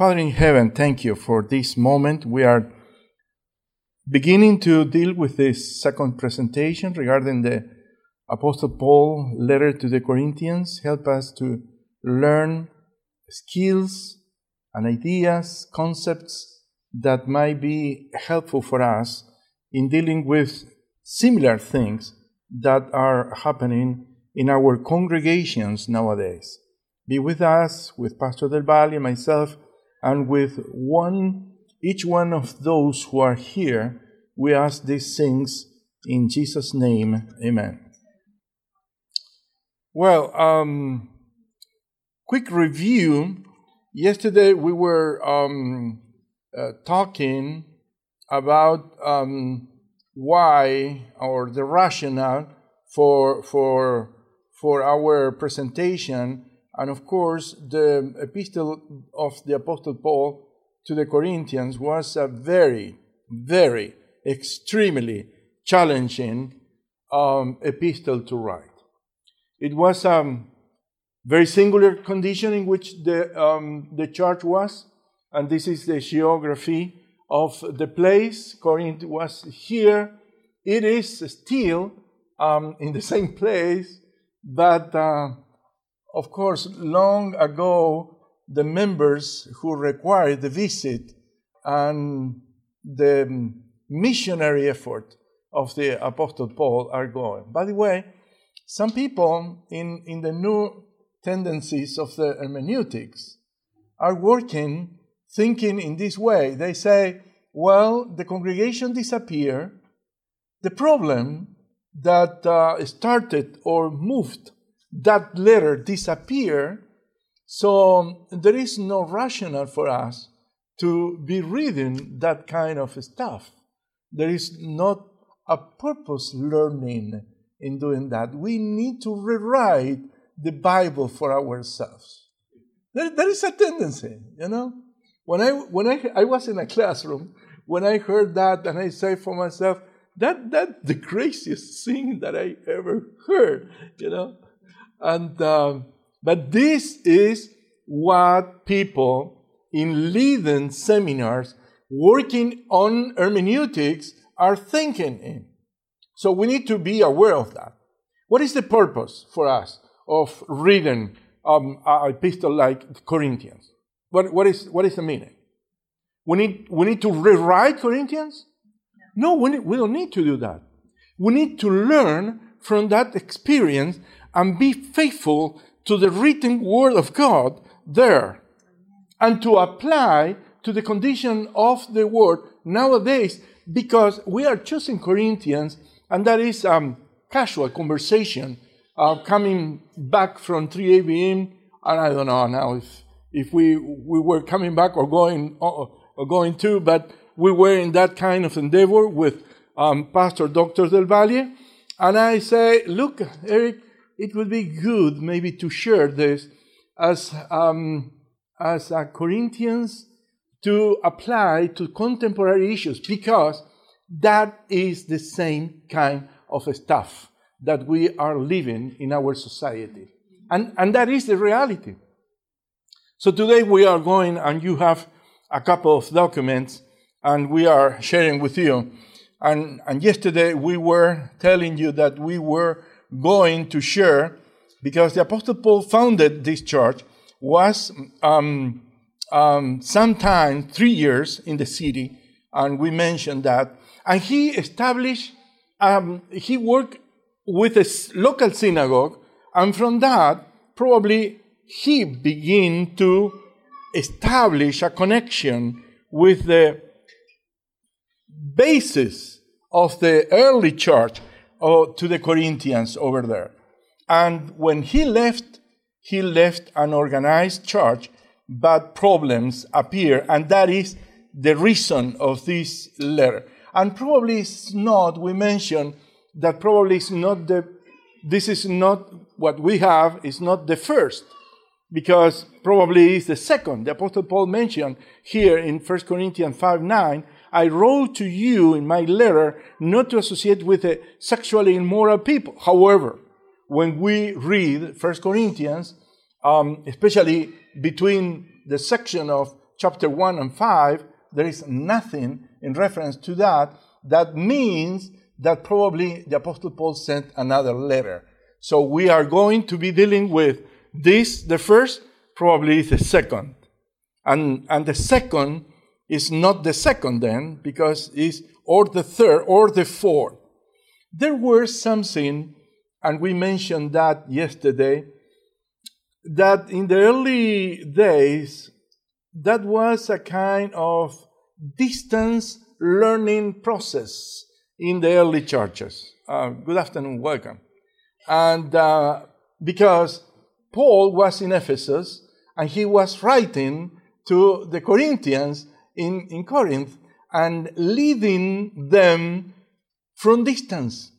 Father in heaven, thank you for this moment. We are beginning to deal with this second presentation regarding the Apostle Paul letter to the Corinthians. Help us to learn skills and ideas, concepts that might be helpful for us in dealing with similar things that are happening in our congregations nowadays. Be with us, with Pastor Del Valle, and myself, and with one, each one of those who are here. We ask these things in Jesus' name. Amen. Well, um, quick review. Yesterday we were um, uh, talking about um, why or the rationale for for for our presentation, and of course the epistle of the apostle Paul to the Corinthians was a very, very, extremely challenging um, epistle to write. It was a um, very singular condition in which the um, the church was, and this is the geography of the place. Corinth was here. It is still um, in the same place, but uh, of course, long ago, the members who required the visit and the missionary effort of the Apostle Paul are gone. By the way, some people in, in the new tendencies of the hermeneutics are working thinking in this way. They say, well, the congregation disappeared. The problem that uh, started or moved that letter disappeared, so there is no rational for us to be reading that kind of stuff. There is not a purpose learning in doing that. We need to rewrite the Bible for ourselves. There, there is a tendency, you know. When I when I, I was in a classroom, when I heard that, and I say for myself, that that's the craziest thing that I ever heard, you know. And um, but this is what people in leading seminars working on hermeneutics are thinking in. So we need to be aware of that. What is the purpose for us of reading um, a epistle like Corinthians? What, what, is, what is the meaning? We need, we need to rewrite Corinthians? No, we, need, we don't need to do that. We need to learn from that experience and be faithful to the written word of God there and to apply to the condition of the word nowadays because we are choosing Corinthians and that is um, casual conversation uh, coming back from 3 a.m. and I don't know now if, if we, we were coming back or going, uh, or going to, but we were in that kind of endeavor with um, Pastor Dr. Del Valle. And I say, look, Eric, it would be good maybe to share this as, um, as a Corinthians to apply to contemporary issues because that is the same kind of stuff that we are living in our society. And, and that is the reality. So today we are going, and you have a couple of documents, and we are sharing with you. And, and yesterday we were telling you that we were going to share because the Apostle Paul founded this church was um, um, sometime three years in the city, and we mentioned that. And he established, um, he worked with a local synagogue, and from that, probably he began to establish a connection with the basis of the early church oh, to the Corinthians over there. And when he left, he left an organized church, but problems appear, and that is the reason of this letter. And probably it's not, we mentioned that probably it's not the, this is not what we have, is not the first, because probably it's the second. The Apostle Paul mentioned here in 1 Corinthians 5 9 I wrote to you in my letter not to associate with sexually immoral people. However, when we read First Corinthians, um, especially between the section of chapter 1 and 5, there is nothing in reference to that. That means that probably the Apostle Paul sent another letter. So we are going to be dealing with this, the first, probably the second. And, and the second is not the second then, because it's or the third or the fourth. There were something, and we mentioned that yesterday, that in the early days, that was a kind of distance learning process in the early churches. Uh, good afternoon, welcome. And uh, because Paul was in Ephesus and he was writing to the Corinthians in, in Corinth and leading them from distance.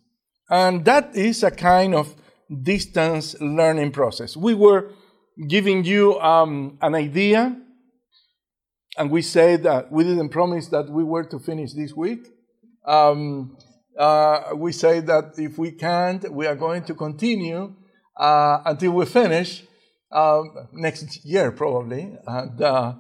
And that is a kind of distance learning process. We were giving you um, an idea, and we said that we didn't promise that we were to finish this week. Um, uh, we say that if we can't, we are going to continue uh, until we finish uh, next year, probably. And, uh,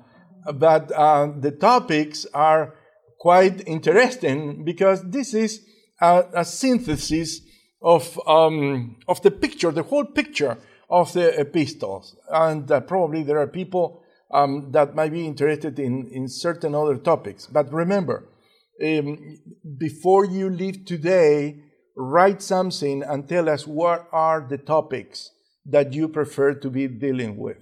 but uh, the topics are quite interesting because this is a, a synthesis of, um, of the picture, the whole picture of the epistles. And uh, probably there are people um, that might be interested in, in certain other topics. But remember, um, before you leave today, write something and tell us what are the topics that you prefer to be dealing with.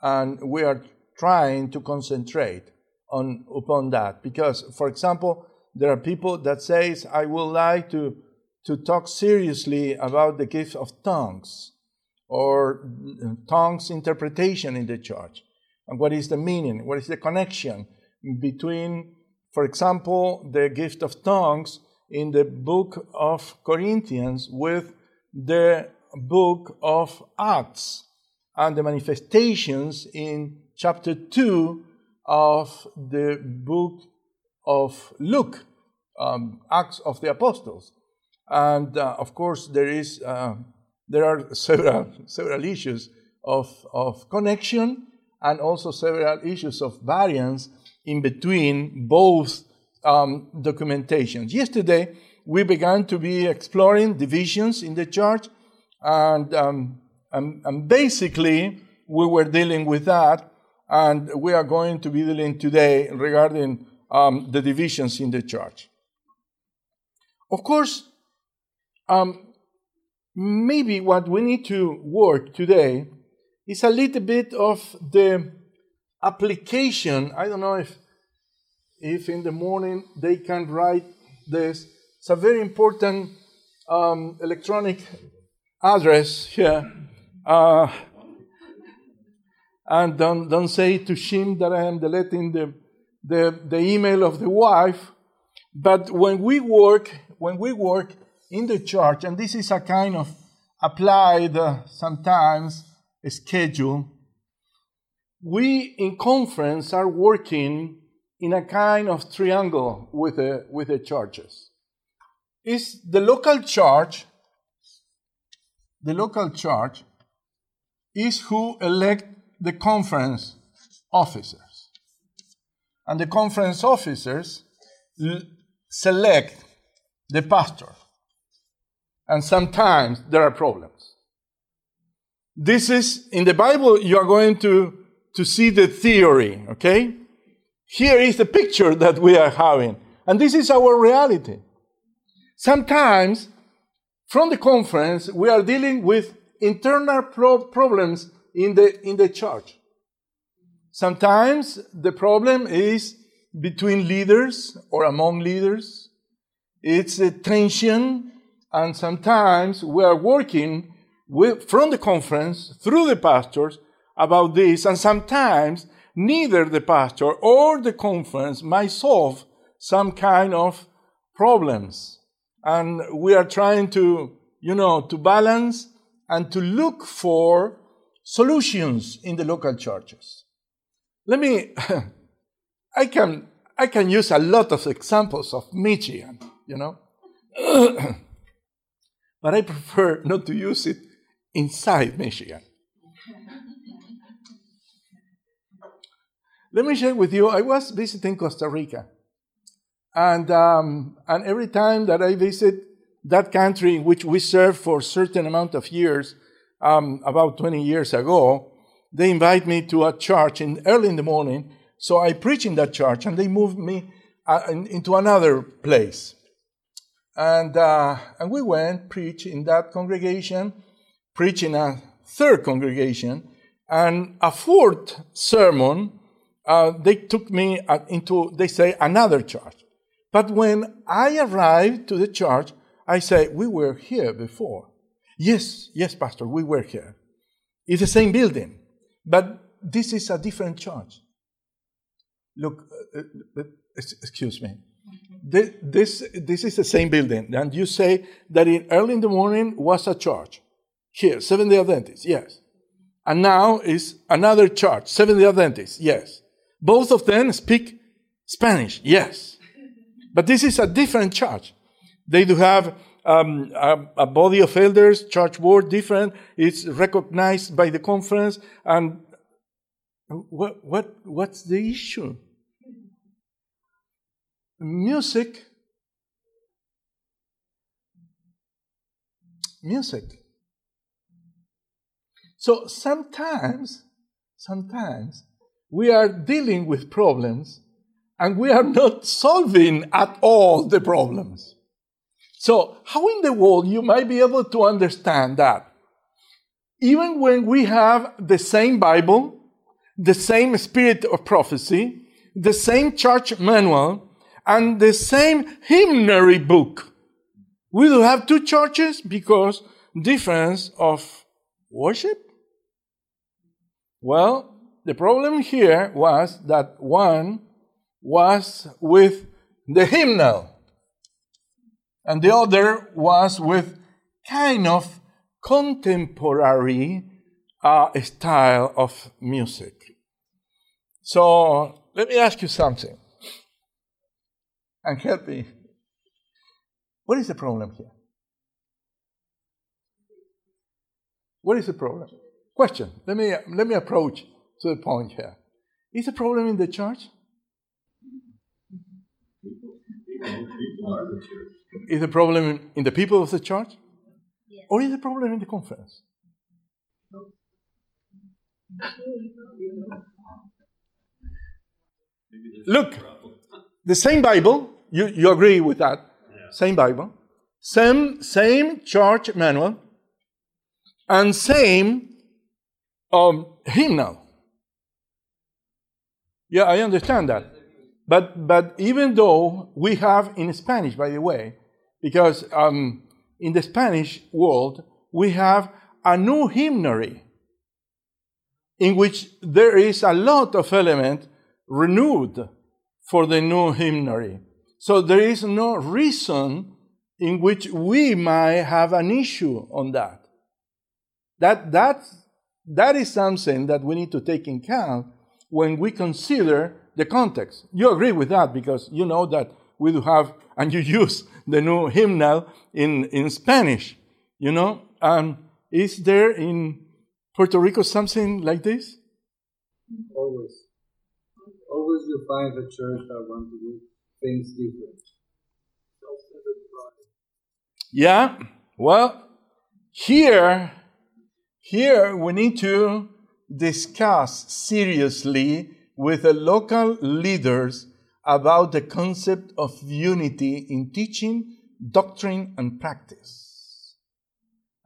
And we are trying to concentrate on upon that. Because, for example, there are people that says, "I would like to to talk seriously about the gift of tongues or uh, tongues interpretation in the church, and what is the meaning, what is the connection between for example, the gift of tongues in the book of Corinthians with the book of Acts and the manifestations in chapter 2 of the book of Luke, um, Acts of the Apostles. And uh, of course, there is uh, there are several several issues of, of connection and also several issues of variance in between both um, documentations. Yesterday, we began to be exploring divisions in the church, and, um, and, and basically, we were dealing with that, and we are going to be dealing today regarding um, the divisions in the church. Of course, um, maybe what we need to work today is a little bit of the application. I don't know if if in the morning they can write this. It's a very important um, electronic address here. Uh, and don't, don't say to Shim that I am deleting the, the, the email of the wife. But when we work, when we work in the church, and this is a kind of applied uh, sometimes schedule, we in conference are working in a kind of triangle with the, with the churches. Is the local church, the local church is who elect the conference officers. And the conference officers select the pastor. And sometimes there are problems. This is, in the Bible, you are going to, to see the theory, okay? Here is the picture that we are having. And this is our reality. Sometimes, from the conference, we are dealing with internal pro- problems in the, in the church. Sometimes the problem is between leaders or among leaders. It's a tension, and sometimes we are working with, from the conference through the pastors about this, and sometimes neither the pastor or the conference might solve some kind of problems. And we are trying to, you know, to balance and to look for solutions in the local churches. Let me, I can, I can use a lot of examples of Michigan, you know, but I prefer not to use it inside Michigan. let me share with you. I was visiting Costa Rica, and um, and every time that I visit that country in which we served for a certain amount of years, um, about 20 years ago, they invite me to a church in early in the morning. So I preach in that church, and they moved me uh, in, into another place. And, uh, and we went, preach in that congregation, preach in a third congregation, and a fourth sermon, uh, they took me uh, into, they say, another church. But when I arrived to the church, I say, we were here before. Yes, yes, Pastor, we were here. It's the same building, but this is a different church. Look, uh, uh, uh excuse me. This, this is the same building, and you say that in early in the morning was a church. Here, Seventh day Adventist, yes. And now is another church, Seventh day Adventist, yes. Both of them speak Spanish, yes. But this is a different church. They do have um, a, a, body of elders, church board, different. It's recognized by the conference. And what, what, what's the issue? Music. Music. So sometimes, sometimes we are dealing with problems and we are not solving at all the problems. So, how in the world you might be able to understand that? Even when we have the same Bible, the same spirit of prophecy, the same church manual, and the same hymnary book, we do have two churches because difference of worship. Well, the problem here was that one was with the hymnal and the other was with kind of contemporary uh, style of music. So let me ask you something and help me. What is the problem here? What is the problem? Question. Let me let me approach to the point here. Is the problem in the church? Is the problem in the people of the church? Yes. Or is the problem in the conference? Look, the same Bible, you, you agree with that? Yeah. Same Bible, same, same church manual, and same um, hymnal. Yeah, I understand that. But, but even though we have in Spanish, by the way, because um, in the Spanish world, we have a new hymnary in which there is a lot of element renewed for the new hymnary. So there is no reason in which we might have an issue on that. That, that, that is something that we need to take in account when we consider the context. You agree with that because you know that we do have, and you use the new hymnal in, in Spanish, you know? Um, is there in Puerto Rico something like this? Always. Always you find a church that want to do things different. Yeah, well, here, here we need to discuss seriously with the local leaders about the concept of unity in teaching, doctrine, and practice.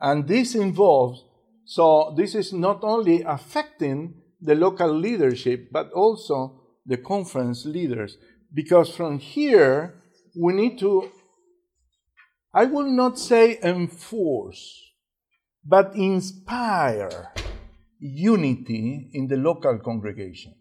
And this involves, so this is not only affecting the local leadership, but also the conference leaders. Because from here, we need to, I will not say enforce, but inspire unity in the local congregation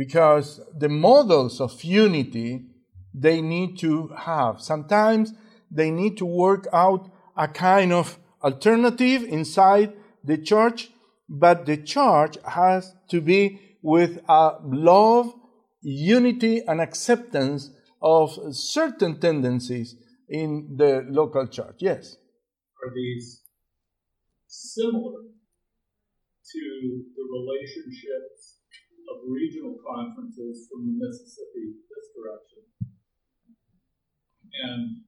because the models of unity they need to have. Sometimes they need to work out a kind of alternative inside the church, but the church has to be with a love, unity, and acceptance of certain tendencies in the local church. Yes. Are these similar to the relationships of regional conferences from the Mississippi this direction. And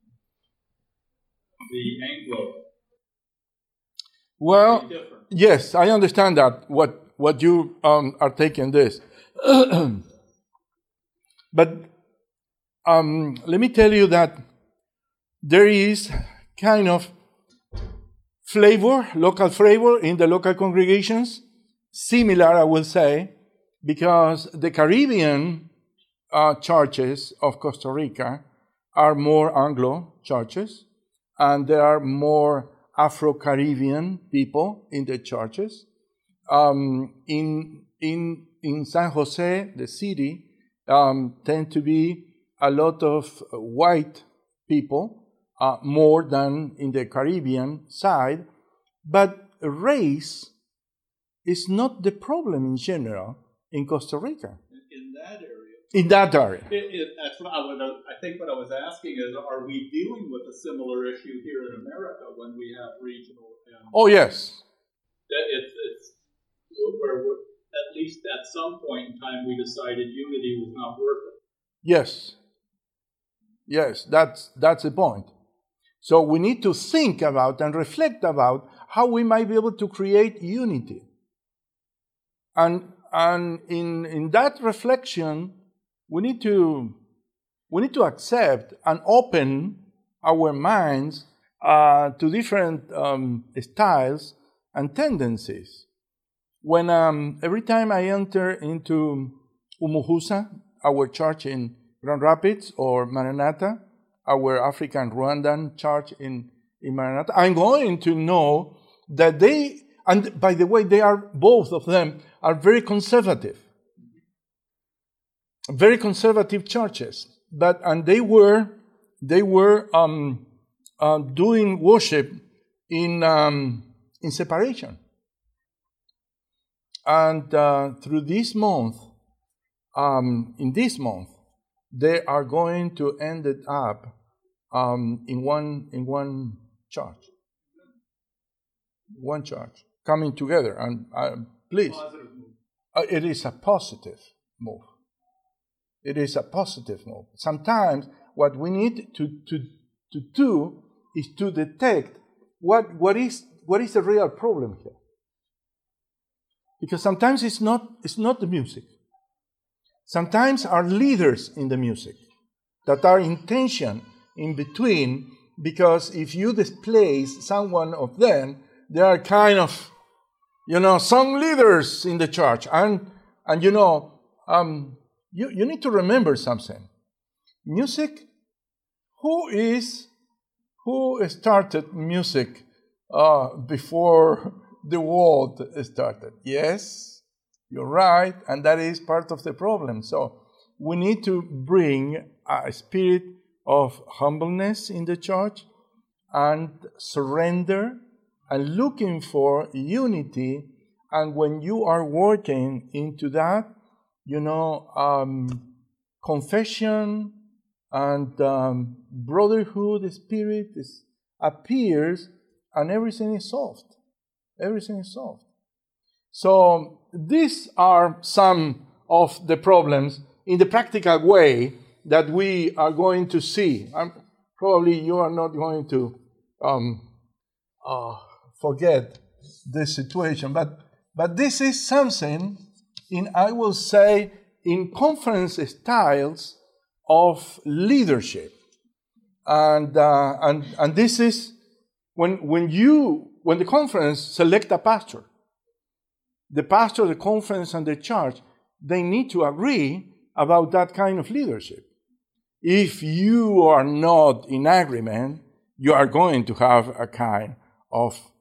the Anglo. Well, yes, I understand that what what you um, are taking this, but um, let me tell you that there is kind of flavor, local flavor in the local congregations, similar, I will say, because the Caribbean uh, churches of Costa Rica are more Anglo churches, and there are more Afro Caribbean people in the churches. Um, in, in, in San Jose, the city, um, tend to be a lot of white people, uh, more than in the Caribbean side, but race is not the problem in general in Costa Rica. In that area. In that area. It, it, that's what I, would, I think what I was asking is, are we dealing with a similar issue here in America when we have regional? And oh yes. That it's, it's where at least at some point in time we decided unity was not worth it. Yes. Yes, that's that's the point. So we need to think about and reflect about how we might be able to create unity. And and in, in that reflection, we need to we need to accept and open our minds uh, to different um, styles and tendencies. When um, every time I enter into Umuhusa, our church in Grand Rapids, or Maranatha, our African Rwandan church in, in Maranatha, I'm going to know that they, and by the way, they are both of them are very conservative, very conservative churches. But and they were they were um, uh, doing worship in um, in separation. And uh, through this month, um, in this month, they are going to end it up um, in one in one church, one church coming together. And uh, please, uh, it is a positive move. It is a positive move. Sometimes what we need to, to, to do is to detect what, what, is, what is the real problem here. Because sometimes it's not, it's not the music. Sometimes are leaders in the music that are in tension in between because if you displace someone of them, they are kind of you know, some leaders in the church. And, and you know, um, you, you need to remember something. Music, who is, who started music uh, before the world started? Yes, you're right, and that is part of the problem. So we need to bring a spirit of humbleness in the church and surrender and looking for unity. And when you are working into that, you know, um, confession and um, brotherhood spirit is, appears, and everything is solved. Everything is solved. So these are some of the problems in the practical way that we are going to see. Um, probably you are not going to um, uh, forget this situation. But, but this is something in, I will say, in conference styles of leadership. And, uh, and, and this is when, when you, when the conference select a pastor, the pastor, the conference, and the church, they need to agree about that kind of leadership. If you are not in agreement, you are going to have a kind of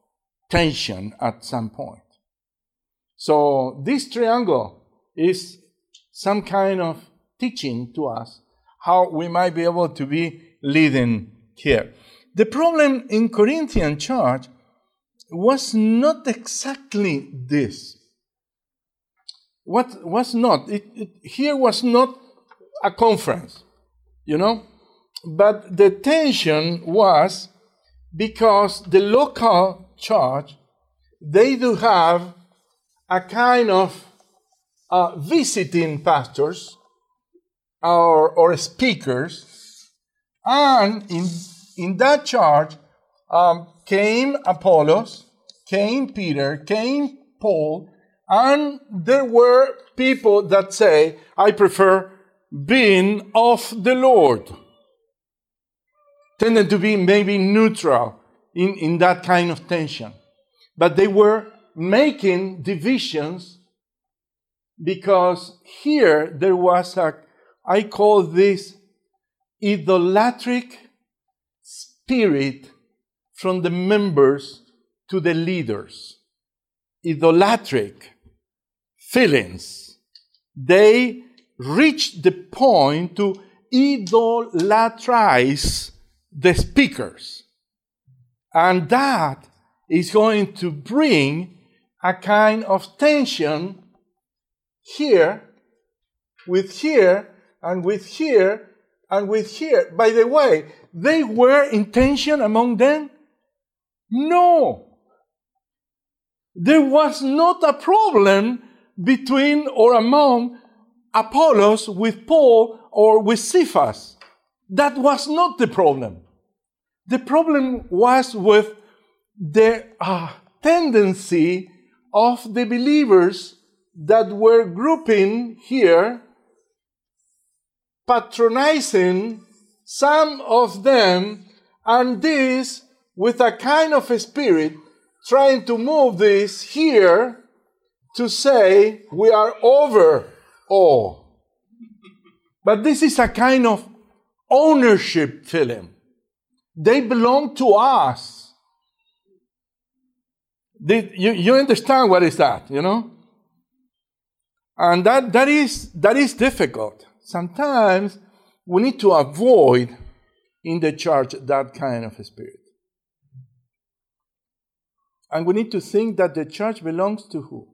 tension at some point. So this triangle is some kind of teaching to us how we might be able to be leading here. The problem in Corinthian church was not exactly this. What was not? It, it, here was not a conference, you know, but the tension was because the local church, they do have a kind of uh, visiting pastors or, or speakers, and in, in that church um, came Apollos, came Peter, came Paul, and there were people that say, I prefer being of the Lord. Tended to be maybe neutral in, in that kind of tension. But they were making divisions because here there was a, I call this idolatric spirit from the members to the leaders. Idolatric feelings. They reached the point to idolatrize the speakers. And that is going to bring a kind of tension here, with here, and with here, and with here. By the way, they were in tension among them? No. There was not a problem between or among Apollos with Paul or with Cephas. That was not the problem. The problem was with the uh, tendency of the believers that were grouping here, patronizing some of them, and this with a kind of a spirit trying to move this here to say we are over all. But this is a kind of ownership feeling. They belong to us. They, you, you understand what is that, you know? And that, that, is, that is difficult. Sometimes we need to avoid in the church that kind of spirit. And we need to think that the church belongs to who?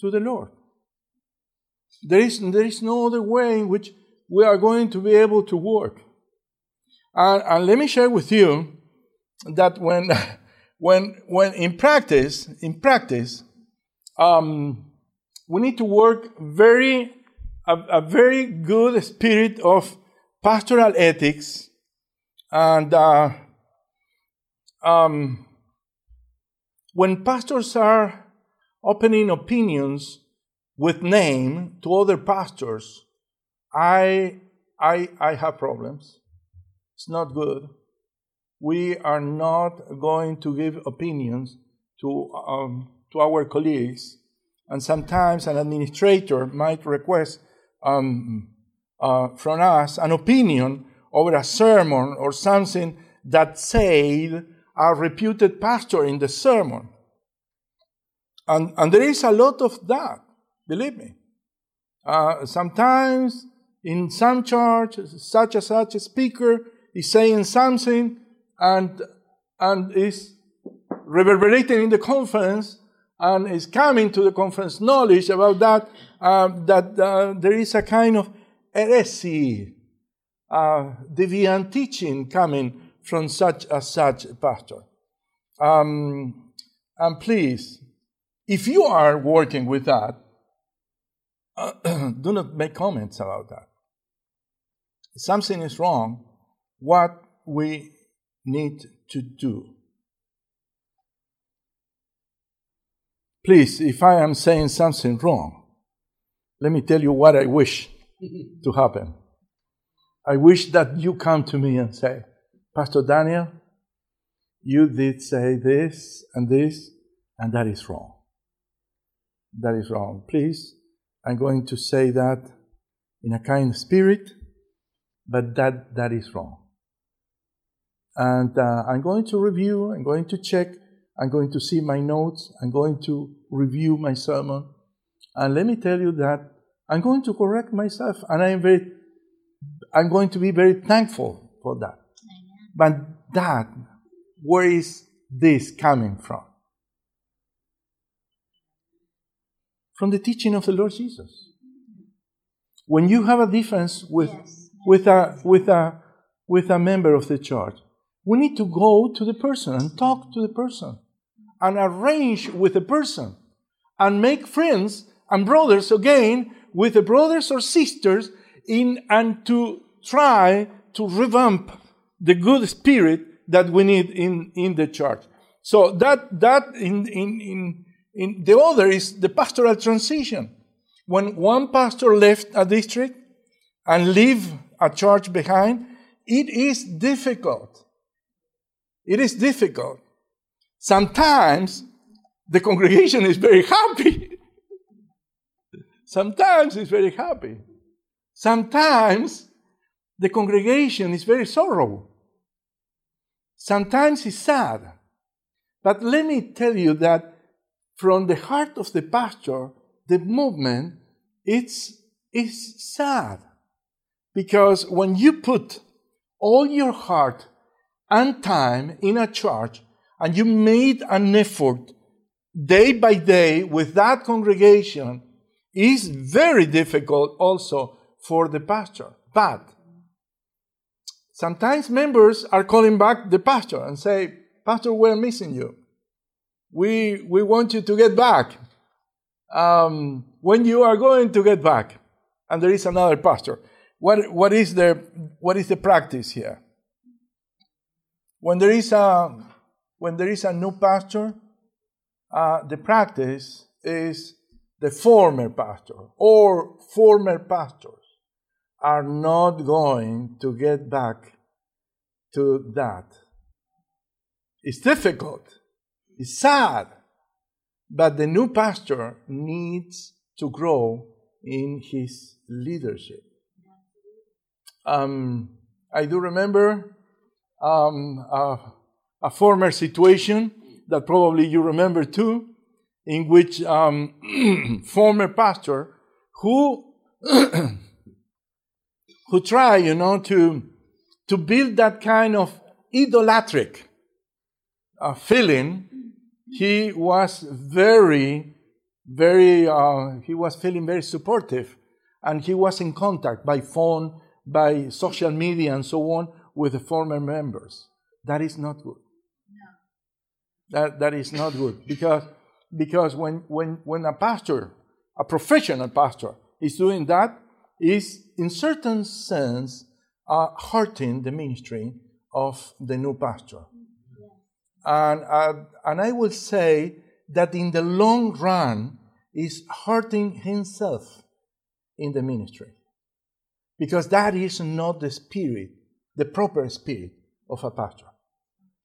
To the Lord. There is, there is no other way in which we are going to be able to work. And, and let me share with you that when, when, when in practice, in practice, um, we need to work very, a, a, very good spirit of pastoral ethics and uh, um, when pastors are opening opinions with name to other pastors, I, I, I have problems. It's not good. We are not going to give opinions to, um, to our colleagues. And sometimes an administrator might request um, uh, from us an opinion over a sermon or something that said a reputed pastor in the sermon. And, and there is a lot of that, believe me. Uh, sometimes in some church, such and such a speaker is saying something and, and is reverberating in the conference and is coming to the conference knowledge about that, uh, that uh, there is a kind of heresy, uh, deviant teaching coming from such a such pastor. Um, and please, if you are working with that, do not make comments about that. If something is wrong, what we need to do. Please, if I am saying something wrong, let me tell you what I wish to happen. I wish that you come to me and say, Pastor Daniel, you did say this and this, and that is wrong. That is wrong. Please, I'm going to say that in a kind spirit, but that, that is wrong. And uh, I'm going to review, I'm going to check, I'm going to see my notes, I'm going to review my sermon. And let me tell you that I'm going to correct myself, and I am very, I'm going to be very thankful for that. But that, where is this coming from? From the teaching of the Lord Jesus. When you have a difference with, yes. with, a, with, a, with a member of the church, we need to go to the person and talk to the person and arrange with the person and make friends and brothers again with the brothers or sisters in and to try to revamp the good spirit that we need in, in the church. So that that in, in, in, in the other is the pastoral transition. When one pastor left a district and leave a church behind, it is difficult. It is difficult. Sometimes the congregation is very happy. Sometimes it's very happy. Sometimes the congregation is very sorrowful. Sometimes it's sad. But let me tell you that from the heart of the pastor, the movement it's is sad. Because when you put all your heart and time in a church and you made an effort day by day with that congregation, is very difficult also for the pastor. But sometimes members are calling back the pastor and say, Pastor, we're missing you. We, we want you to get back. Um, when you are going to get back, and there is another pastor, what, what, is the, what is the practice here? When there is a, when there is a new pastor, uh, the practice is the former pastor or former pastors are not going to get back to that. It's difficult. It's sad. But the new pastor needs to grow in his leadership. Um, I do remember um, a, a, former situation that probably you remember too, in which um, former pastor who who try, you know, to to build that kind of idolatric uh, feeling, he was very, very, uh, he was feeling very supportive, and he was in contact by phone, by social media, and so on with the former members. That is not good. No. That, that is not good because, because when, when, when a pastor, a professional pastor, is doing that, is in certain sense uh, hurting the ministry of the new pastor. And, uh, and I will say that in the long run is hurting himself in the ministry. Because that is not the spirit, the proper spirit of a pastor.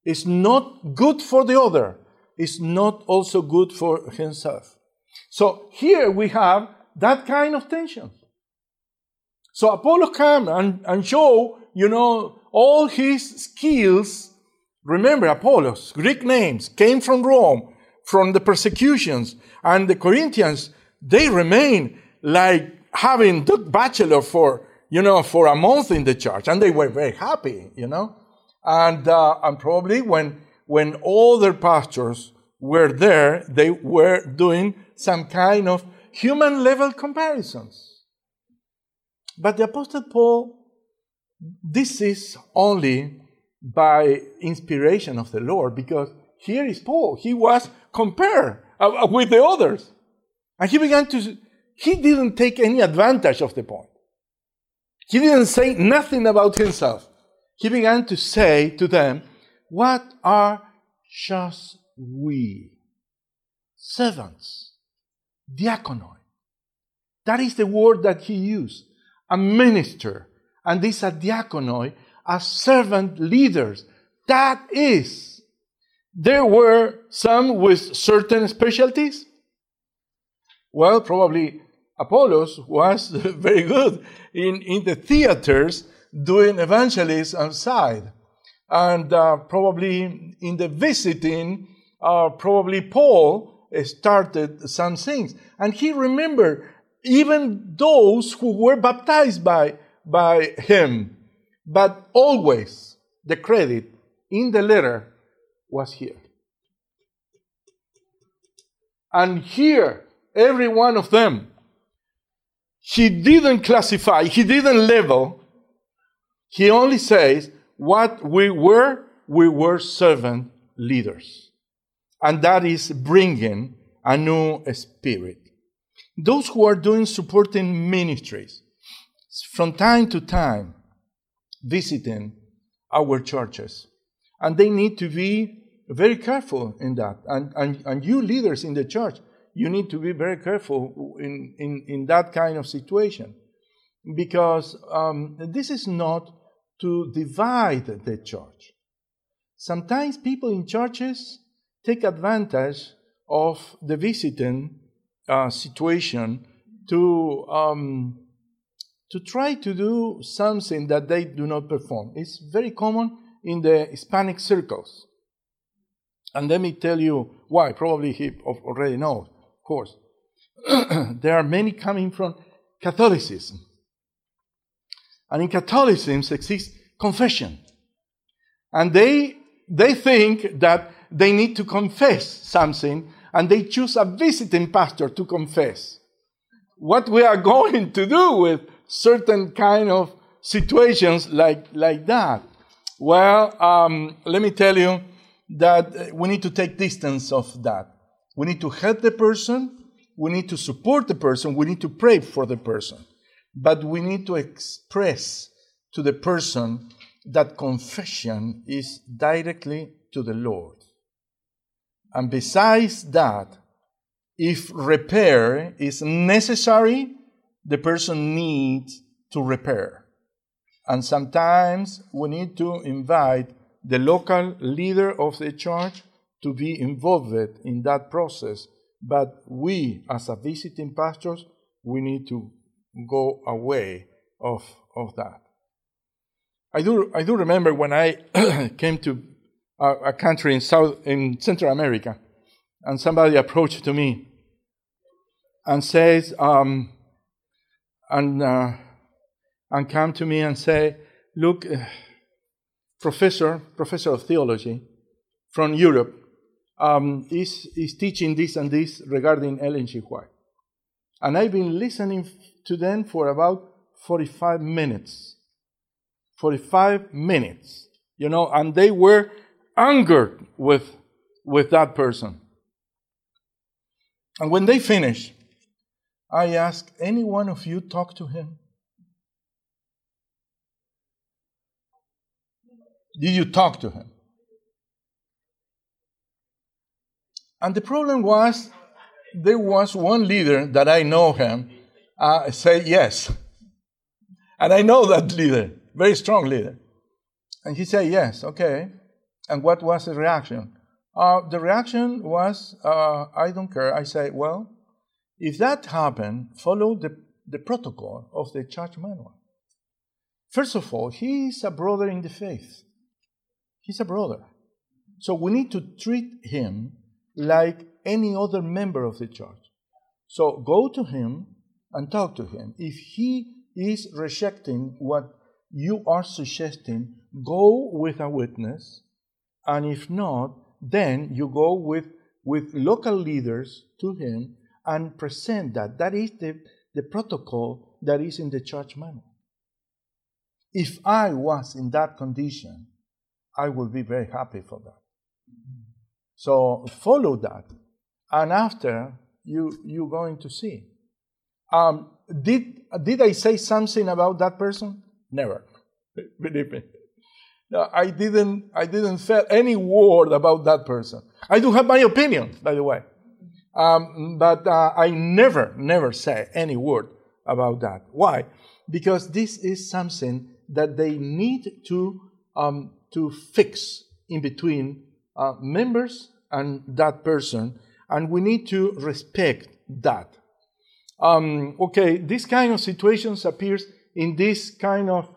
It's not good for the other, it's not also good for himself. So here we have that kind of tension. So Apollo come and, and show, you know, all his skills. Remember, Apollos, Greek names, came from Rome, from the persecutions, and the Corinthians, they remain like having the bachelor for, you know, for a month in the church, and they were very happy, you know. And, uh, and probably when, when all their pastors were there, they were doing some kind of human level comparisons. But the Apostle Paul, this is only by inspiration of the Lord, because here is Paul. He was compared uh, with the others. And he began to, he didn't take any advantage of the point. He didn't say nothing about himself. He began to say to them, What are just we? Servants, diaconoi. That is the word that he used a minister, and these are diaconoi, as servant leaders. That is, there were some with certain specialties. Well, probably Apollos was very good in, in the theaters doing evangelism outside. And uh, probably in the visiting, uh, probably Paul started some things. And he remembered even those who were baptized by, by him. But always the credit in the letter was here. And here, every one of them, he didn't classify, he didn't level. He only says, what we were, we were servant leaders. And that is bringing a new spirit. Those who are doing supporting ministries, from time to time, visiting our churches. And they need to be very careful in that. And, and, and you leaders in the church, you need to be very careful in, in, in that kind of situation. Because um, this is not to divide the church. Sometimes people in churches take advantage of the visiting uh, situation to um, to try to do something that they do not perform. It's very common in the Hispanic circles. And let me tell you why. Probably he already knows, course. there are many coming from Catholicism. And in Catholicism exists confession. And they, they think that they need to confess something, and they choose a visiting pastor to confess. What we are going to do with certain kind of situations like, like that? Well, um, let me tell you that we need to take distance of that. We need to help the person, we need to support the person, we need to pray for the person. But we need to express to the person that confession is directly to the Lord. And besides that, if repair is necessary, the person needs to repair. And sometimes we need to invite the local leader of the church to be involved in that process. But we, as a visiting pastors, we need to go away of, of that. I do, I do remember when I came to a, a, country in South in Central America, and somebody approached to me and says, um, and, uh, and come to me and say, look, uh, professor, professor of theology from Europe um, is, is teaching this and this regarding Ellen G. White. And I've been listening to them for about 45 minutes. 45 minutes, you know, and they were angered with, with that person. And when they finished, I ask any one of you talk to him? Did you talk to him? And the problem was there was one leader that I know him uh, say yes. And I know that leader, very strong leader. And he said yes, okay. And what was the reaction? Uh, the reaction was, uh, I don't care. I say, well, if that happened, follow the, the protocol of the church manual. First of all, he is a brother in the faith. He's a brother. So we need to treat him like any other member of the church. So go to him and talk to him. If he is rejecting what you are suggesting, go with a witness. And if not, then you go with, with local leaders to him and present that. That is the, the protocol that is in the church manual. If I was in that condition, I would be very happy for that. So follow that. And after, you, you're going to see. Um, did, did I say something about that person? Never. Believe me. No, I didn't, I didn't say any word about that person. I do have my opinion, by the way. Um, but uh, I never, never say any word about that. Why? Because this is something that they need to, um, to fix in between uh, members and that person, and we need to respect that. Um, okay, this kind of situations appears in this kind of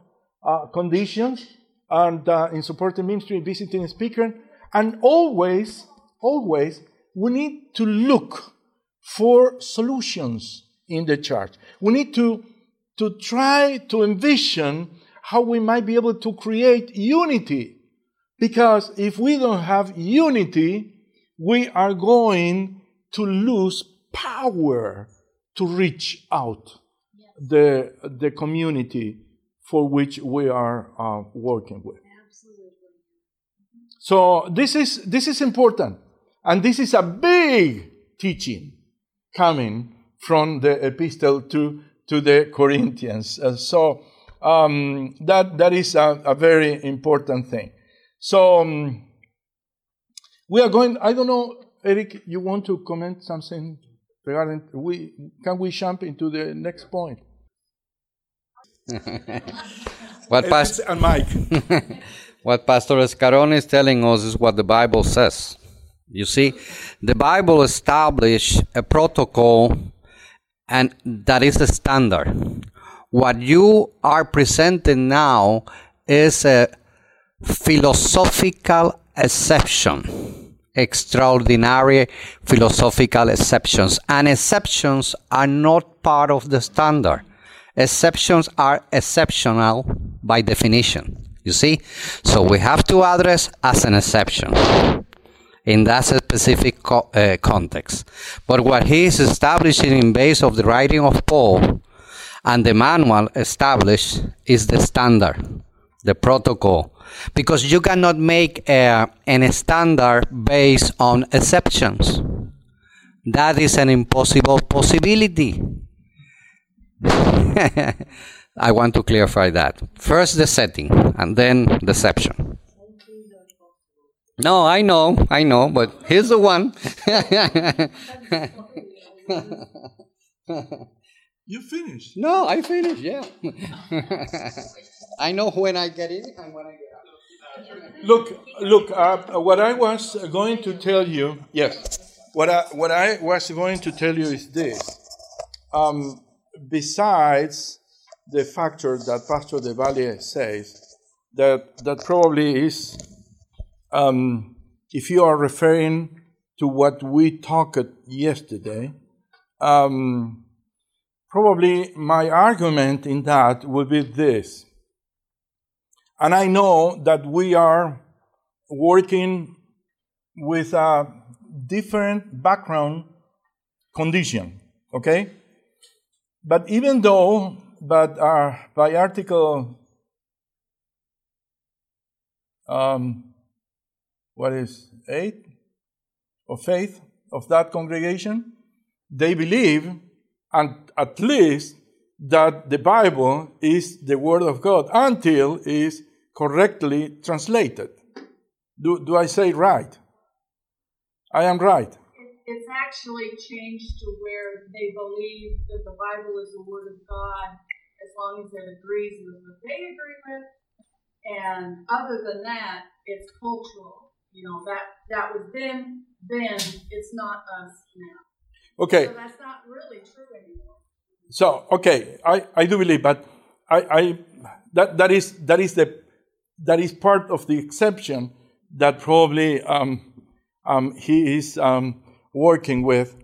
uh, conditions and uh, in supporting ministry, visiting speaker, and always, always we need to look for solutions in the church. We need to, to try to envision how we might be able to create unity. Because if we don't have unity, we are going to lose power to reach out the, the community for which we are uh, working with. Absolutely. So this is, this is important. And this is a big, teaching coming from the epistle to, to the Corinthians. Uh, so um, that, that is a, a, very important thing. So um, we are going, I don't know, Eric, you want to comment something regarding, we, can we jump into the next point? what, Pastor, and Mike. what Pastor Escaron is telling us is what the Bible says. You see, the Bible established a protocol and that is the standard. What you are presenting now is a philosophical exception, extraordinary philosophical exceptions, and exceptions are not part of the standard. Exceptions are exceptional by definition. You see? So we have to address as an exception in that specific co- uh, context. But what he is establishing in base of the writing of Paul and the manual established is the standard, the protocol, because you cannot make a, an standard based on exceptions. That is an impossible possibility. I want to clarify that. First the setting and then deception. No, I know, I know, but here's the one. you finished? No, I finished, yeah. I know when I get in and when I get. Look, look, uh, what I was going to tell you, yes, what I, what I was going to tell you is this. Um, besides the factor that Pastor del Valle says, that, that probably is um, if you are referring to what we talked yesterday, um, probably my argument in that would be this. And I know that we are working with a different background condition, okay? But even though, but uh, by Article um, what is eight of faith of that congregation, they believe, and at least that the Bible is the Word of God until is correctly translated. Do, do I say right? I am right. It's actually changed to where they believe that the Bible is the Word of God as long as it agrees with what they agree with. And other than that, it's cultural you know that that was then then it's not us now okay so that's not really true anymore so okay i i do believe but i i that that is that is the that is part of the exception that probably um, um, he is um, working with.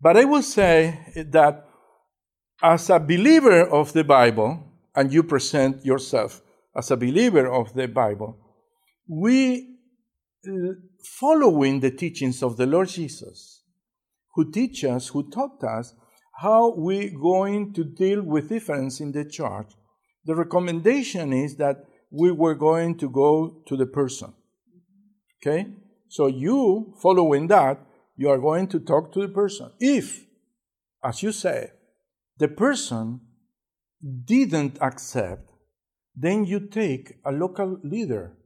But i will say that as a believer of the bible and you present yourself as a believer of the bible we following the teachings of the Lord Jesus, who teach us, who taught us how we're going to deal with difference in the church, the recommendation is that we were going to go to the person. Okay? So you, following that, you are going to talk to the person. If, as you say, the person didn't accept, then you take a local leader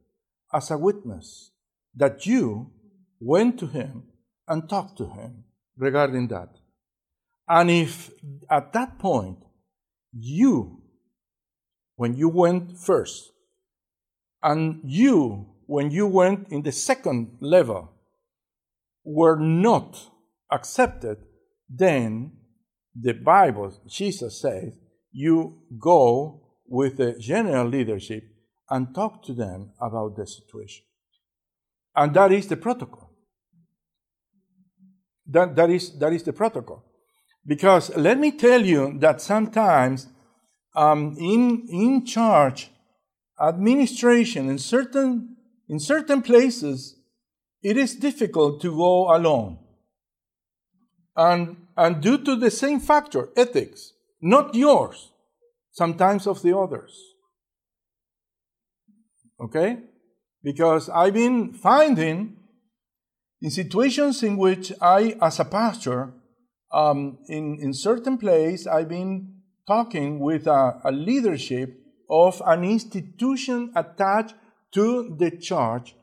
as a witness that you went to him and talked to him regarding that. And if at that point you, when you went first, and you, when you went in the second level, were not accepted, then the Bible, Jesus says, you go with the general leadership and talk to them about the situation. And that is the protocol. That, that, is, that is the protocol. Because let me tell you that sometimes um, in, in charge, administration in certain, in certain places, it is difficult to go alone. And, and due to the same factor, ethics, not yours, sometimes of the others. Okay? Because I've been finding in situations in which I, as a pastor, um, in, in certain place, I've been talking with a, a leadership of an institution attached to the church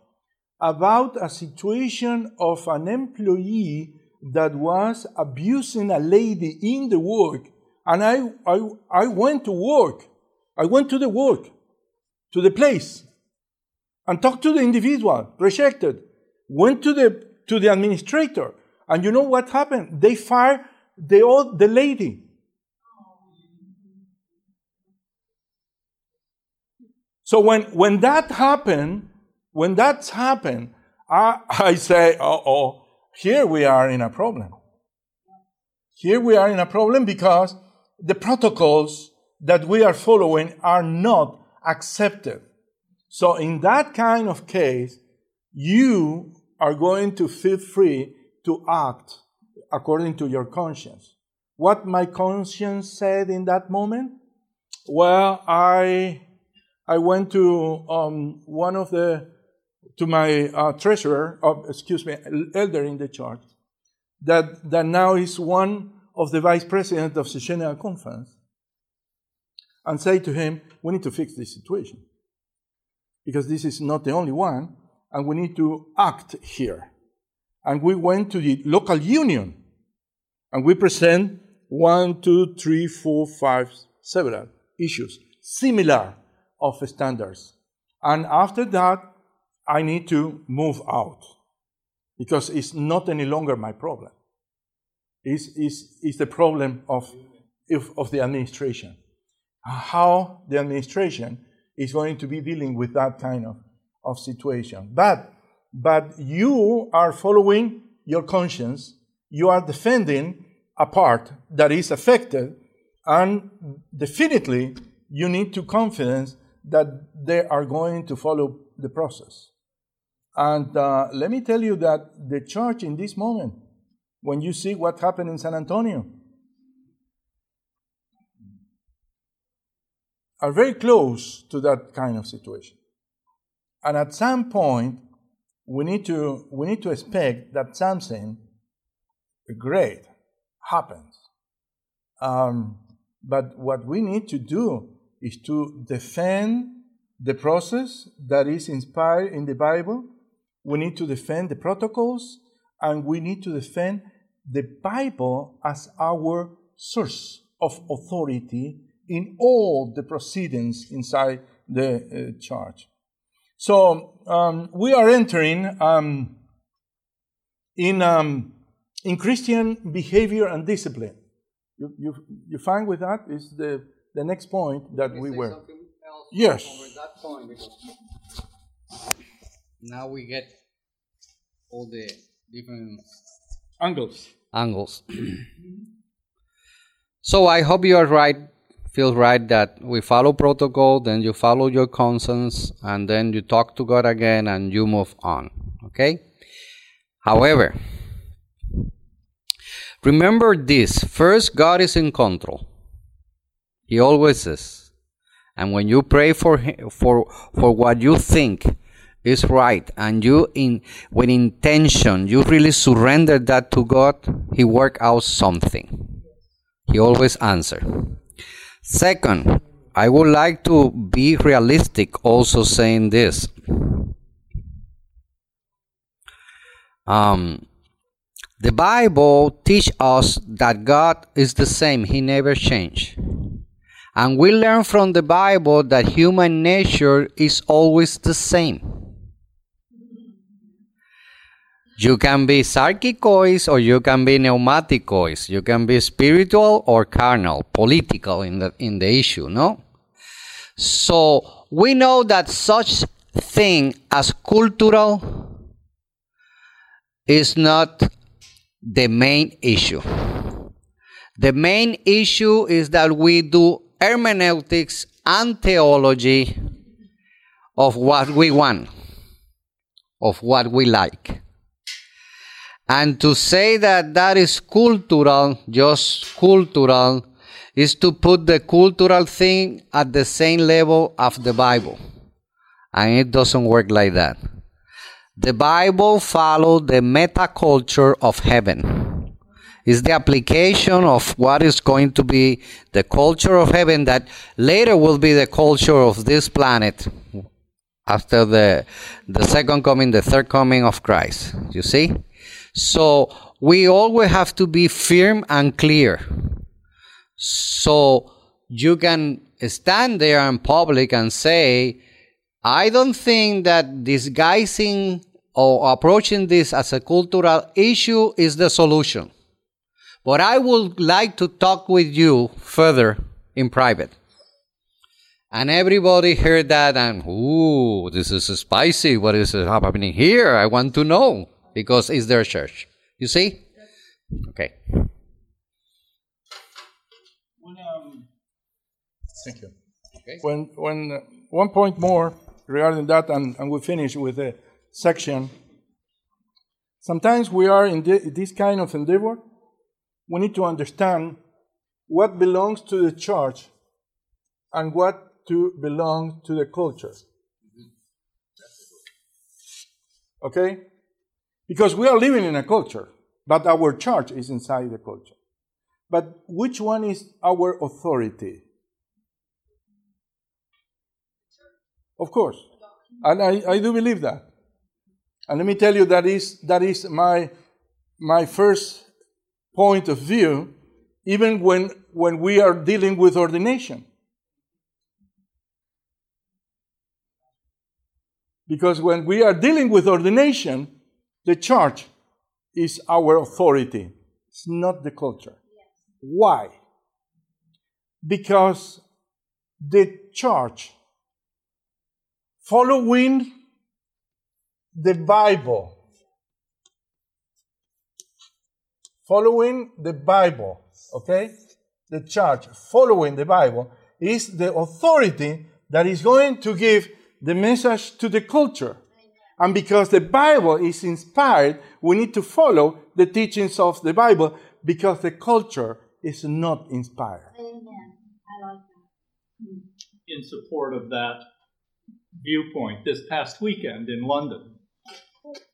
about a situation of an employee that was abusing a lady in the work. And I, I, I went to work. I went to the work, to the place, and talked to the individual, rejected, went to the, to the administrator. And you know what happened? They fired the, old, the lady. So when, when that happened, when that's happened, I, I say, oh, oh, here we are in a problem. Here we are in a problem because the protocols that we are following are not accepted. So in that kind of case, you are going to feel free to act according to your conscience. What my conscience said in that moment? Well, I I went to um, one of the to my uh, treasurer, uh, excuse me, elder in the church, that, that now is one of the vice president of the General Conference, and say to him, we need to fix this situation. Because this is not the only one, and we need to act here. And we went to the local union, and we present one, two, three, four, five, several issues, similar of standards. And after that, I need to move out because it's not any longer my problem. It's, it's, it's the problem of, of the administration. How the administration is going to be dealing with that kind of, of situation. But, but you are following your conscience, you are defending a part that is affected, and definitely you need to confidence that they are going to follow the process. And uh, let me tell you that the church in this moment, when you see what happened in San Antonio, are very close to that kind of situation. And at some point, we need to, we need to expect that something great happens. Um, but what we need to do is to defend the process that is inspired in the Bible we need to defend the protocols, and we need to defend the Bible as our source of authority in all the proceedings inside the uh, church. So um, we are entering um, in um, in Christian behavior and discipline. You, you, you find with that is the, the next point that we were. yes. Now we get all the different angles. Angles. so I hope you are right. Feel right that we follow protocol, then you follow your conscience, and then you talk to God again, and you move on. Okay. However, remember this: first, God is in control. He always is. And when you pray for for for what you think is right and you in with intention you really surrender that to god he work out something. He always answer. Second i would like to be realistic also saying this. Um, the bible teach us that god is the same. He never changed and we learn from the bible that human nature is always the same you can be sarkikos or you can be pneumatikos. You can be spiritual or carnal, political in the in the issue, no? So we know that such thing as cultural is not the main issue. The main issue is that we do hermeneutics and theology of what we want, of what we like. And to say that that is cultural, just cultural, is to put the cultural thing at the same level of the Bible. And it doesn't work like that. The Bible follows the metaculture of heaven. It's the application of what is going to be the culture of heaven that later will be the culture of this planet after the the second coming, the third coming of Christ. You see? So we always have to be firm and clear. So you can stand there in public and say, I don't think that disguising or approaching this as a cultural issue is the solution. But I would like to talk with you further in private. And everybody heard that and, ooh, this is spicy. What is happening here? I want to know because it's their church. You see? Okay. When, um, thank you. Okay. When, when uh, one point more regarding that, and, and we finish with the section. Sometimes we are in thi- this kind of endeavor. We need to understand what belongs to the church and what to belong to the culture. Okay? Because we are living in a culture, but our church is inside the culture. But which one is our authority? Of course. And I, I do believe that. And let me tell you that is that is my my first point of view, even when when we are dealing with ordination. Because when we are dealing with ordination, the church is our authority. It's not the culture. Why? Because the church, following the Bible, following the Bible, okay? The church following the Bible is the authority that is going to give the message to the culture. And because the Bible is inspired, we need to follow the teachings of the Bible because the culture is not inspired. Amen. I like that. Hmm. in support of that viewpoint this past weekend in London.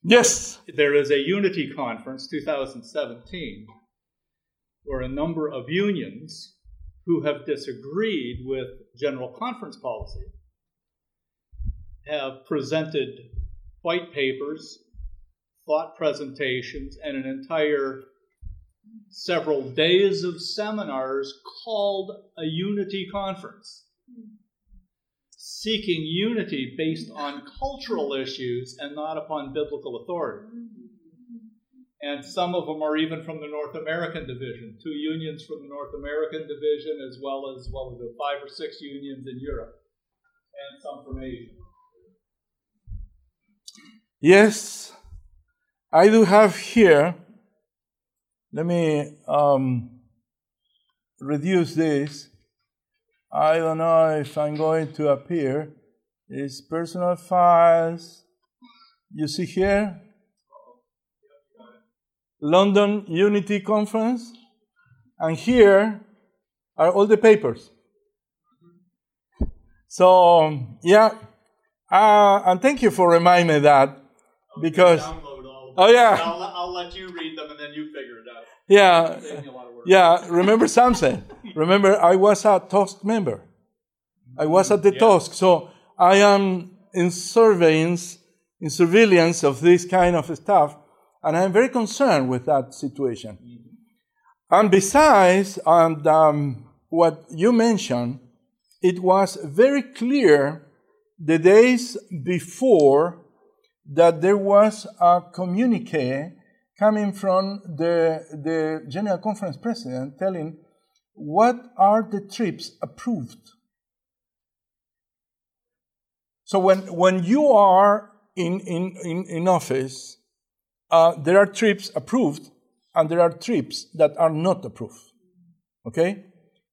Yes. There is a Unity Conference 2017 where a number of unions who have disagreed with General Conference policy have presented white papers, thought presentations, and an entire several days of seminars called a Unity Conference seeking unity based on cultural issues and not upon biblical authority. And some of them are even from the North American division, two unions from the North American division, as well as, what was five or six unions in Europe, and some from Asia. Yes, I do have here. Let me um, reduce this. I don't know if I'm going to appear. It's personal files. You see here? London Unity Conference. And here are all the papers. So, yeah. Uh, and thank you for reminding me that because, Download all of oh, yeah. I'll, I'll let you read them and then you figure it out. yeah, Save me a lot of work. yeah, remember something. Remember, I was a TOSC member. I was at the Yeah. TOSC, so I am in surveillance, in surveillance of this kind of stuff, and I'm very concerned with that situation. And besides, and um, what you mentioned, it was very clear the days before that there was a communique coming from the, the General Conference President telling what are the trips approved. So when, when you are in, in, in, in office, uh, there are trips approved and there are trips that are not approved. Okay?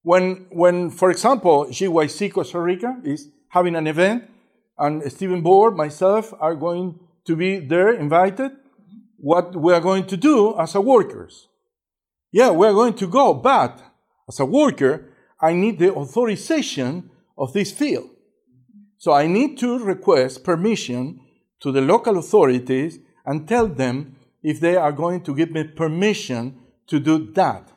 When, when for example, GYC Costa Rica is having an event and Stephen Bohr, myself, are going to be there invited, what we are going to do as a workers. Yeah, we are going to go, but as a worker, I need the authorization of this field. So I need to request permission to the local authorities and tell them if they are going to give me permission to do that.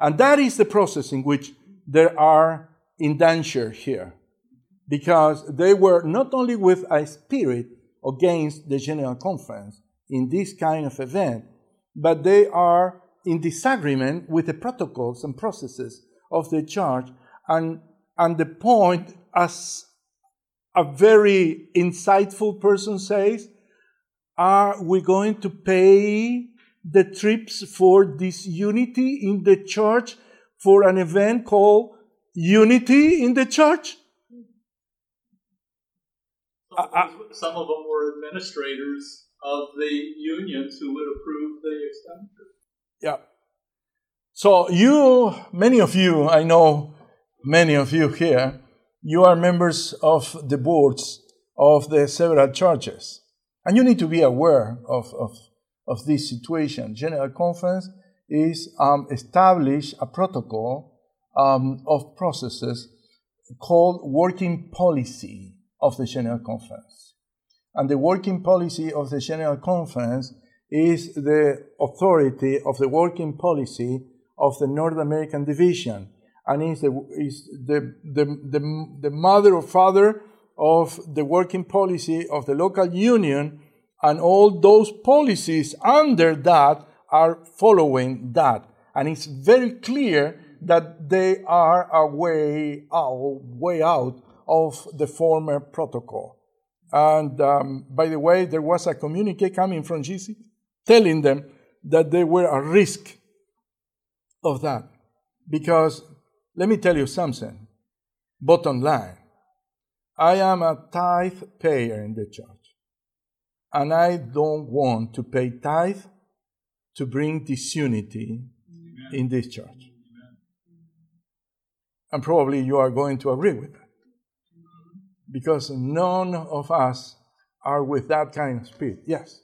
And that is the process in which there are indentured here. Because they were not only with a spirit against the General Conference in this kind of event, but they are in disagreement with the protocols and processes of the church. And, and the point, as a very insightful person says, are we going to pay the trips for this unity in the church for an event called Unity in the Church? Some of, uh, uh, them, some of them were administrators of the unions who would approve the expenditure. Yeah. So you, many of you, I know many of you here, you are members of the boards of the several churches. And you need to be aware of, of, of this situation. General Conference is um, established a protocol um, of processes called working policy of the General Conference. And the working policy of the General Conference is the authority of the working policy of the North American Division and is the, is the, the, the, the mother or father of the working policy of the local union, and all those policies under that are following that. And it's very clear that they are a way out, way out of the former protocol. And um, by the way, there was a communique coming from GC telling them that they were at risk of that. Because let me tell you something. Bottom line, I am a tithe payer in the church, and I don't want to pay tithe to bring disunity Amen. in this church. Amen. And probably you are going to agree with that. Because none of us are with that kind of spirit. Yes?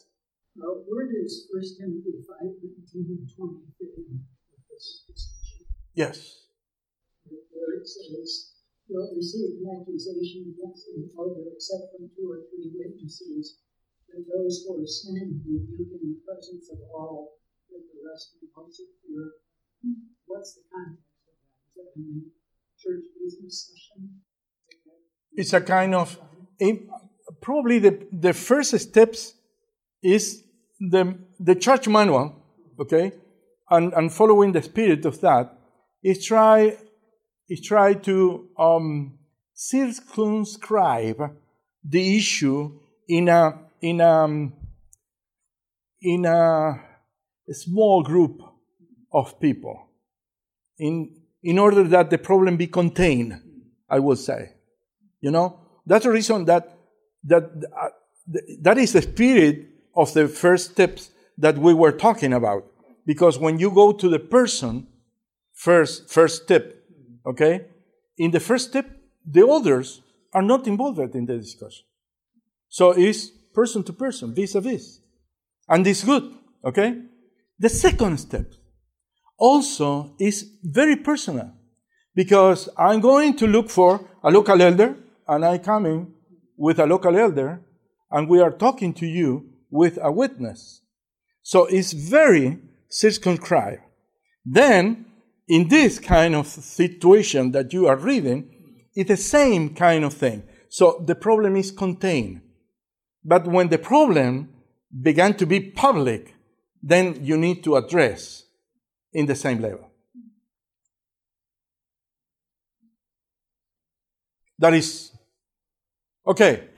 Uh, where does 1 Timothy 5 19 and 20 fit in with this discussion? Yes where it says, You'll receive an accusation against an elder except from two or three witnesses, that those who are sinning rebuke in the presence of all, that the rest may also fear. What's the context of that? Is that in the church business session? It's a kind of, probably the, the first steps is the, the church manual, okay? And, and following the spirit of that, is try is try to um, circumscribe the issue in a in a in a small group of people in in order that the problem be contained i would say you know that's the reason that that uh, that is the spirit of the first steps that we were talking about because when you go to the person first first step Okay? In the first step, the others are not involved in the discussion. So it's person to person, vis a vis. And it's good. Okay? The second step also is very personal because I'm going to look for a local elder and I come in with a local elder and we are talking to you with a witness. So it's very circumscribed. Then in this kind of situation that you are reading, it's the same kind of thing. So the problem is contained. But when the problem began to be public, then you need to address in the same level. That is okay.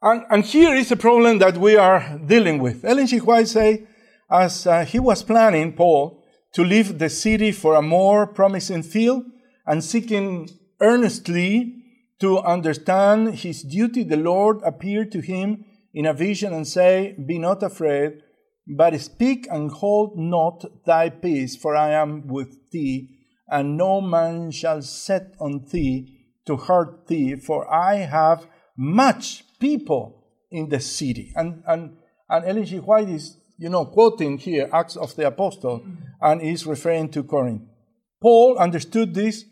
And, and here is a problem that we are dealing with. Ellen G. White say, as uh, he was planning, Paul, to leave the city for a more promising field and seeking earnestly to understand his duty, the Lord appeared to him in a vision and say, Be not afraid, but speak and hold not thy peace, for I am with thee, and no man shall set on thee to hurt thee, for I have much people in the city. And and and Ellen G. White is you know, quoting here Acts of the Apostle, and is referring to Corinth. Paul understood this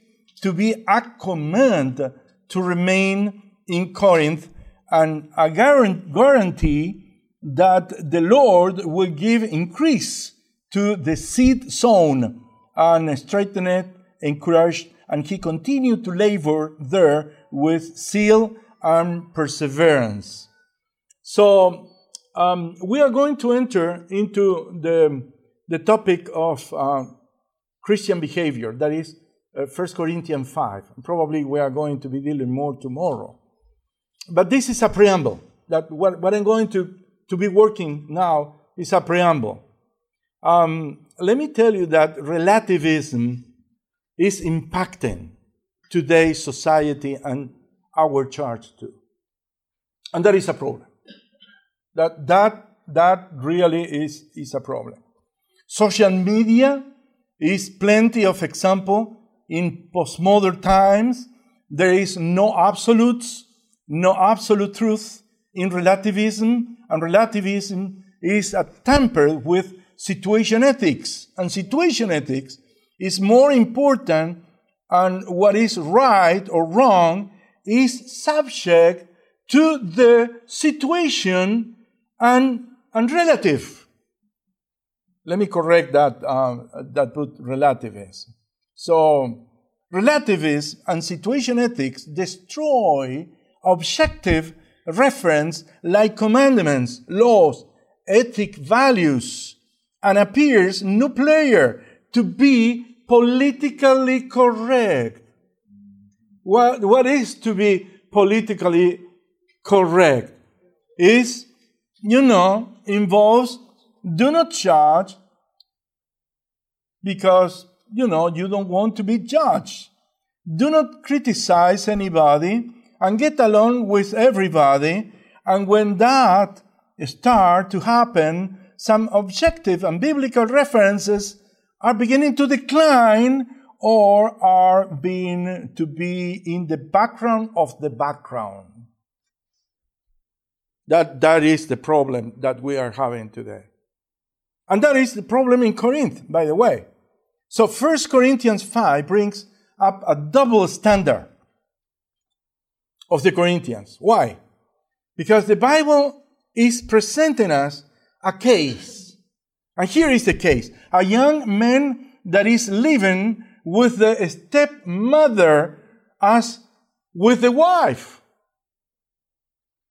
to be a command to remain in Corinth and a guaran- guarantee that the Lord will give increase to the seed sown and straighten it, encouraged, and he continued to labor there with zeal and perseverance. So um, we are going to enter into the, the topic of uh, Christian behavior, that is uh, 1 Corinthians 5. Probably we are going to be dealing more tomorrow. But this is a preamble. That what, what I'm going to, to be working now is a preamble. Um, let me tell you that relativism is impacting today's society and our church too. And that is a problem. That, that, that really is, is a problem. Social media is plenty of example in postmodern times. There is no absolutes, no absolute truth in relativism, and relativism is a tempered with situation ethics. And situation ethics is more important and what is right or wrong is subject to the situation and, and relative. Let me correct that, um, that put relativism. So, relativism and situation ethics destroy objective reference like commandments, laws, ethic values, and appears new player to be politically correct. What, what is to be politically correct? Is, you know, involves do not judge because, you know, you don't want to be judged. Do not criticize anybody and get along with everybody. And when that start to happen, some objective and biblical references are beginning to decline or are being to be in the background of the background. That, that is the problem that we are having today. And that is the problem in Corinth, by the way. So 1 Corinthians 5 brings up a double standard of the Corinthians. Why? Because the Bible is presenting us a case. And here is the case. A young man that is living with the stepmother as with the wife.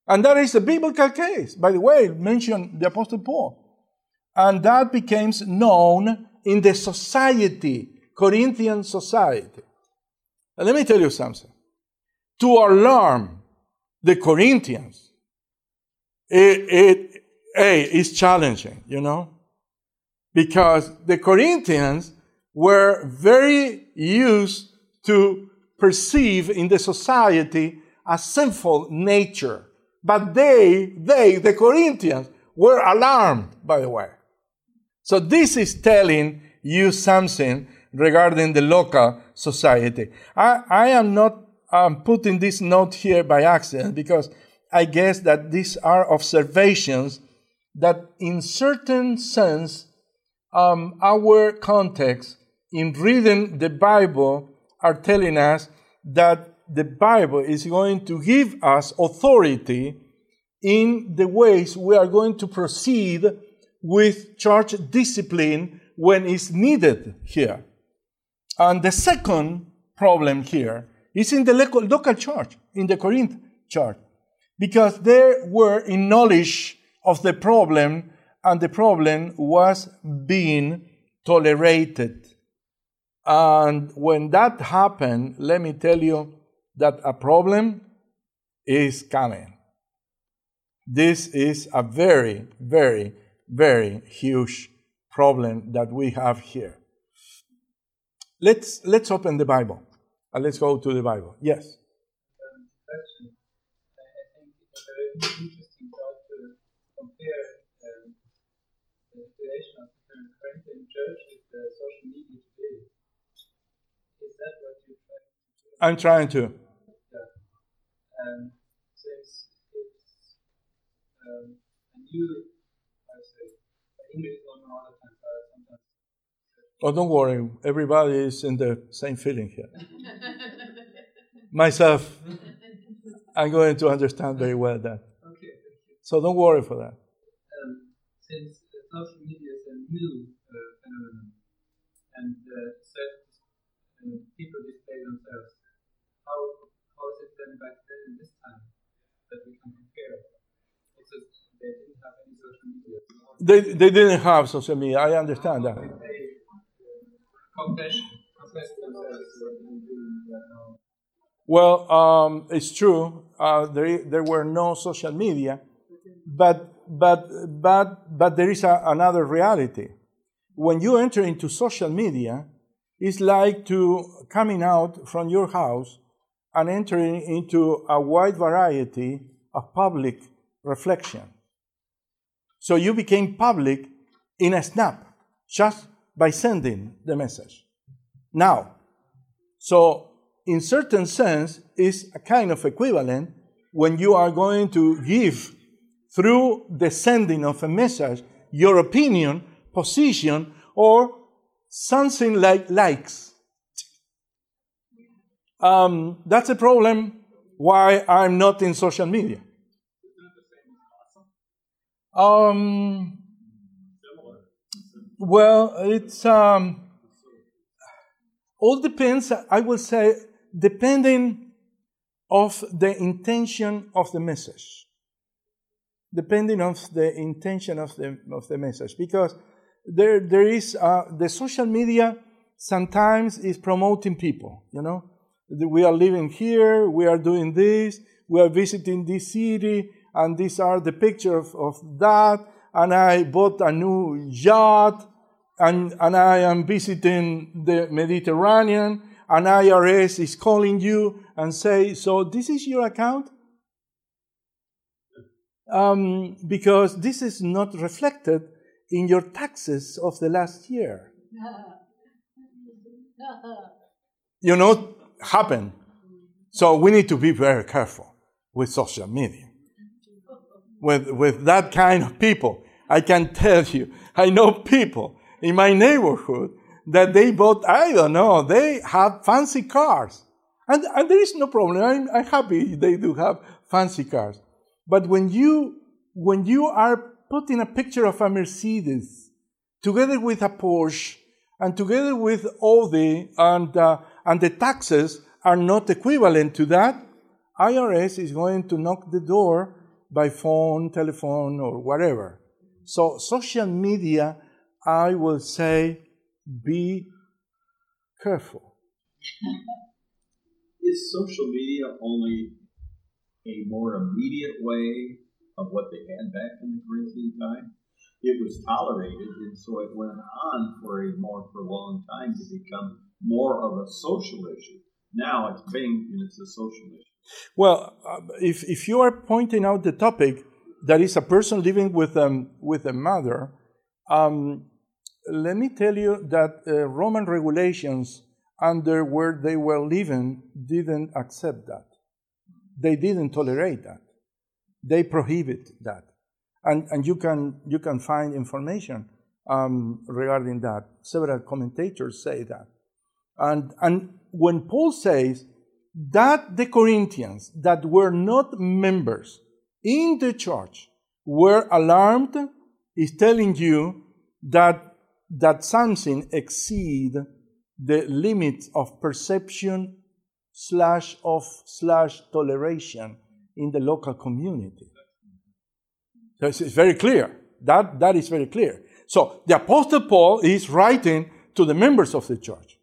And that is a biblical case. By the way, mentioned the Apostle Paul. And that became known in the society, Corinthian society. And let me tell you something. To alarm the Corinthians, it, it, hey, it's challenging, you know? Because the Corinthians were very used to perceive in the society a sinful nature. But they, they, the Corinthians, were alarmed, by the way. So this is telling you something regarding the local society. I, I am not um, putting this note here by accident because I guess that these are observations that, in certain sense, um, our context in reading the Bible are telling us that the Bible is going to give us authority in the ways we are going to proceed with church discipline when it's needed here. And the second problem here is in the local church, in the Corinth church, because they were in knowledge of the problem and the problem was being tolerated. And when that happened, let me tell you that a problem is coming. This is a very, very, very huge problem that we have here. Let's, let's open the Bible and let's go to the Bible. Yes. I'm trying to. Um, since it's um, a new, I say, English is not all the time, but sometimes. Oh, don't worry. Everybody is in the same feeling here. Myself. I'm going to understand very well that. Okay. So don't worry for that. Um, since uh, social media is a new uh, phenomenon and uh, certain uh, people display themselves, how is it then back then and this time that we can compare? It's just they didn't have any social media. They, they didn't have social media. I understand that. They confess, confess themselves and doing that now. Well, um, it's true. Uh, there, there were no social media, but but but but there is a, another reality. When you enter into social media, it's like to coming out from your house and entering into a wide variety of public reflection. So you became public in a snap just by sending the message. Now, so in certain sense, is a kind of equivalent when you are going to give through the sending of a message your opinion, position, or something like likes. Um, that's a problem why I'm not in social media. Um, well, it's um, all depends. I will say depending of the intention of the message depending of the intention of the of the message because there there is uh, the social media sometimes is promoting people you know we are living here we are doing this we are visiting this city and these are the pictures of, of that and i bought a new yacht and, and i am visiting the mediterranean and IRS is calling you and say, so this is your account? Um, because this is not reflected in your taxes of the last year. You know, happen. So we need to be very careful with social media. With, with that kind of people, I can tell you, I know people in my neighborhood that they bought, I don't know, they have fancy cars. And, and there is no problem. I'm, I'm happy they do have fancy cars. But when you, when you are putting a picture of a Mercedes together with a Porsche and together with Audi and, uh, and the taxes are not equivalent to that, IRS is going to knock the door by phone, telephone, or whatever. So social media, I will say, be careful. Is social media only a more immediate way of what they had back in the Corinthian time? It was tolerated, and so it went on for a more prolonged time to become more of a social issue. Now it's bing, and it's a social issue. Well, uh, if, if you are pointing out the topic that is a person living with, um, with a mother, um, let me tell you that uh, Roman regulations under where they were living didn't accept that. They didn't tolerate that. They prohibit that. And, and you, can, you can find information um, regarding that. Several commentators say that. And, and when Paul says that the Corinthians that were not members in the church were alarmed, is telling you that that something exceed the limits of perception slash of slash toleration in the local community. So it's, very clear. That, that is very clear. So the Apostle Paul is writing to the members of the church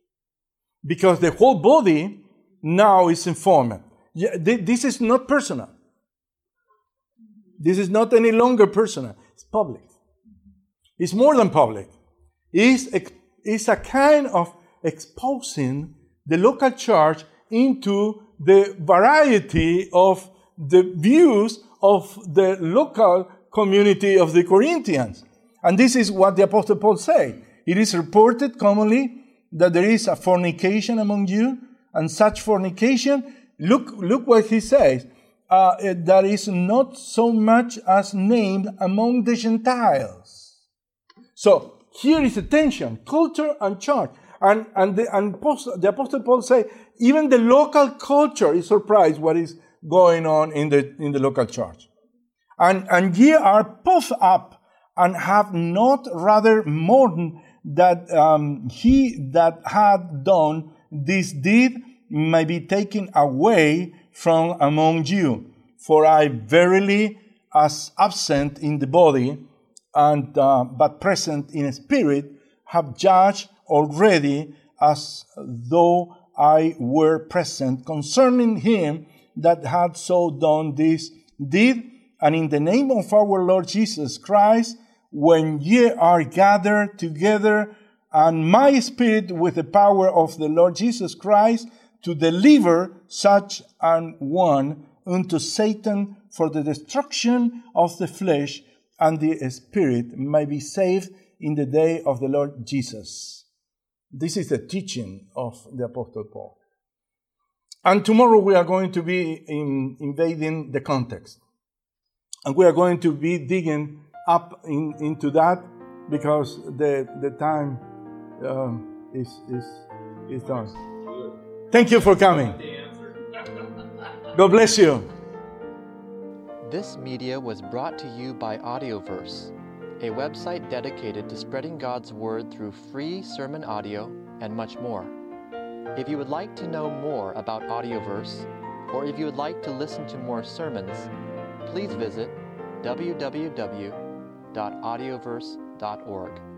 because the whole body now is informed. This is not personal. This is not any longer personal. It's public. It's more than public is, is a kind of exposing the local church into the variety of the views of the local community of the Corinthians. And this is what the Apostle Paul said. It is reported commonly that there is a fornication among you, and such fornication, look, look what he says, uh, that is not so much as named among the Gentiles. So here is the tension, culture and church. And, and, the, and post, the Apostle Paul say, even the local culture is surprised what is, going on in the, in the local church. And, and ye are puffed up and have not rather mourned that um, he that had done this deed may be taken away from among you. For I verily, as absent in the body, and uh, but present in spirit, have judged already as though I were present concerning him that had so done this deed. And in the name of our Lord Jesus Christ, when ye are gathered together, and my spirit with the power of the Lord Jesus Christ to deliver such an one unto Satan for the destruction of the flesh, and the spirit may be saved in the day of the Lord Jesus. This is the teaching of the Apostle Paul. And tomorrow we are going to be in, invading the context. And we are going to be digging up in, into that because the, the time um, is, is, is done. Thank you for coming. God bless you. This media was brought to you by Audioverse, a website dedicated to spreading God's Word through free sermon audio and much more. If you would like to know more about Audioverse, or if you would like to listen to more sermons, please visit www.audioverse.org.